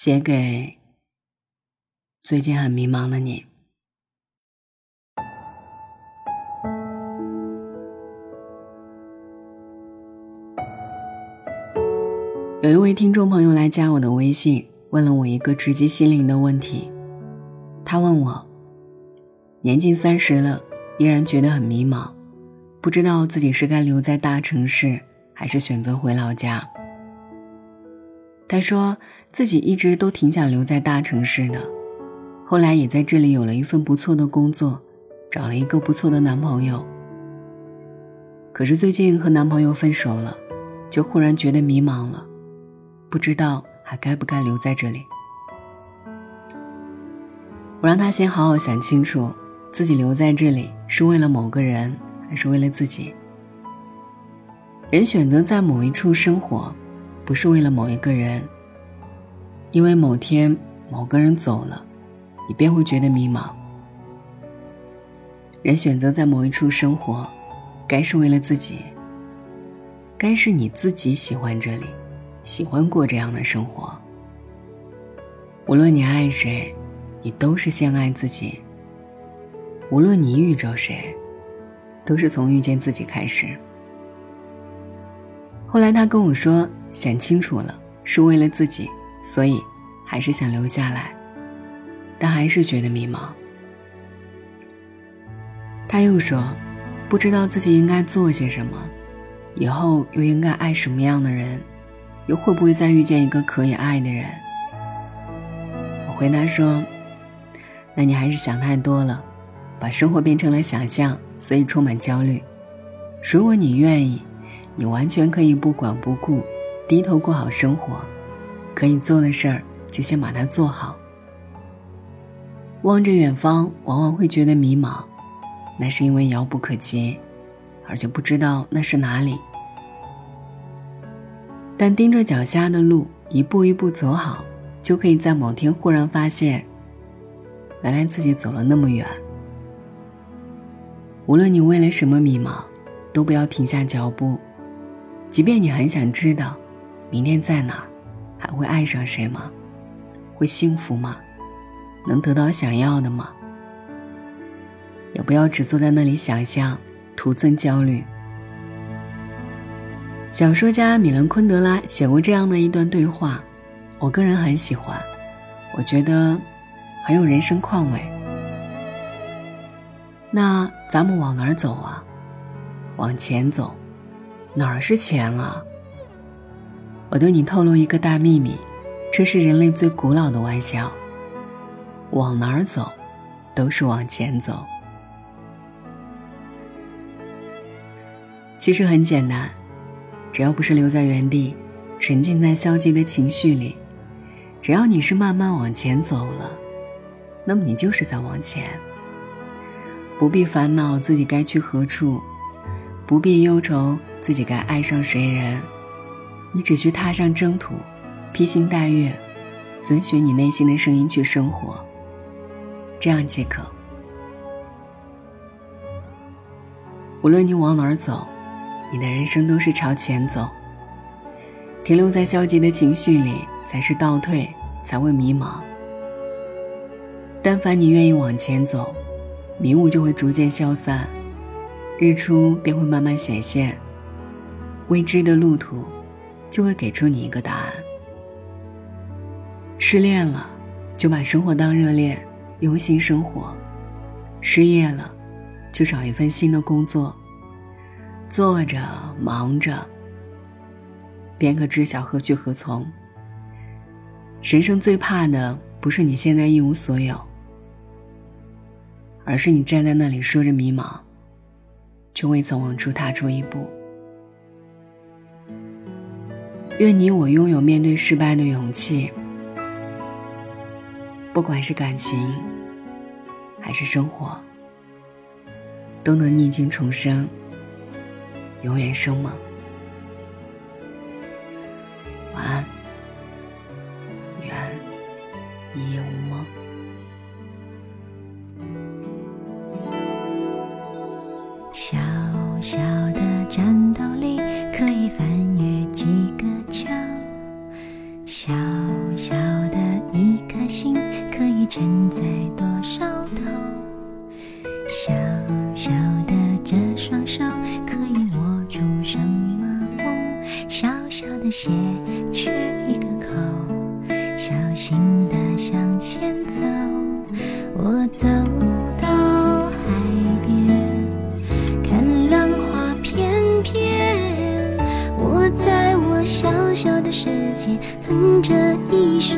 写给最近很迷茫的你。有一位听众朋友来加我的微信，问了我一个直击心灵的问题。他问我，年近三十了，依然觉得很迷茫，不知道自己是该留在大城市，还是选择回老家。他说自己一直都挺想留在大城市的，后来也在这里有了一份不错的工作，找了一个不错的男朋友。可是最近和男朋友分手了，就忽然觉得迷茫了，不知道还该不该留在这里。我让他先好好想清楚，自己留在这里是为了某个人，还是为了自己。人选择在某一处生活。不是为了某一个人，因为某天某个人走了，你便会觉得迷茫。人选择在某一处生活，该是为了自己，该是你自己喜欢这里，喜欢过这样的生活。无论你爱谁，你都是先爱自己。无论你遇着谁，都是从遇见自己开始。后来他跟我说。想清楚了，是为了自己，所以还是想留下来，但还是觉得迷茫。他又说，不知道自己应该做些什么，以后又应该爱什么样的人，又会不会再遇见一个可以爱的人？我回答说，那你还是想太多了，把生活变成了想象，所以充满焦虑。如果你愿意，你完全可以不管不顾。低头过好生活，可以做的事儿就先把它做好。望着远方，往往会觉得迷茫，那是因为遥不可及，而且不知道那是哪里。但盯着脚下的路，一步一步走好，就可以在某天忽然发现，原来自己走了那么远。无论你为了什么迷茫，都不要停下脚步，即便你很想知道。明天在哪，还会爱上谁吗？会幸福吗？能得到想要的吗？也不要只坐在那里想象，徒增焦虑。小说家米兰昆德拉写过这样的一段对话，我个人很喜欢，我觉得很有人生况味。那咱们往哪儿走啊？往前走，哪儿是钱啊？我对你透露一个大秘密，这是人类最古老的玩笑。往哪儿走，都是往前走。其实很简单，只要不是留在原地，沉浸在消极的情绪里，只要你是慢慢往前走了，那么你就是在往前。不必烦恼自己该去何处，不必忧愁自己该爱上谁人。你只需踏上征途，披星戴月，遵循你内心的声音去生活，这样即可。无论你往哪儿走，你的人生都是朝前走。停留在消极的情绪里，才是倒退，才会迷茫。但凡你愿意往前走，迷雾就会逐渐消散，日出便会慢慢显现，未知的路途。就会给出你一个答案。失恋了，就把生活当热恋，用心生活；失业了，就找一份新的工作，做着忙着，便可知晓何去何从。人生最怕的不是你现在一无所有，而是你站在那里说着迷茫，却未曾往出踏出一步。愿你我拥有面对失败的勇气，不管是感情还是生活，都能逆境重生，永远生猛。小小的这双手可以握住什么梦？小小的鞋缺一个口，小心地向前走。我走到海边，看浪花翩翩。我在我小小的世界哼着一首。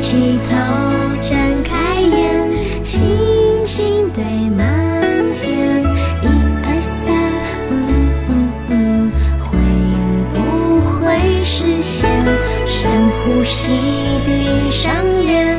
抬起头睁开眼星星堆满天一二三嗯嗯嗯会不会实现？深呼吸闭上眼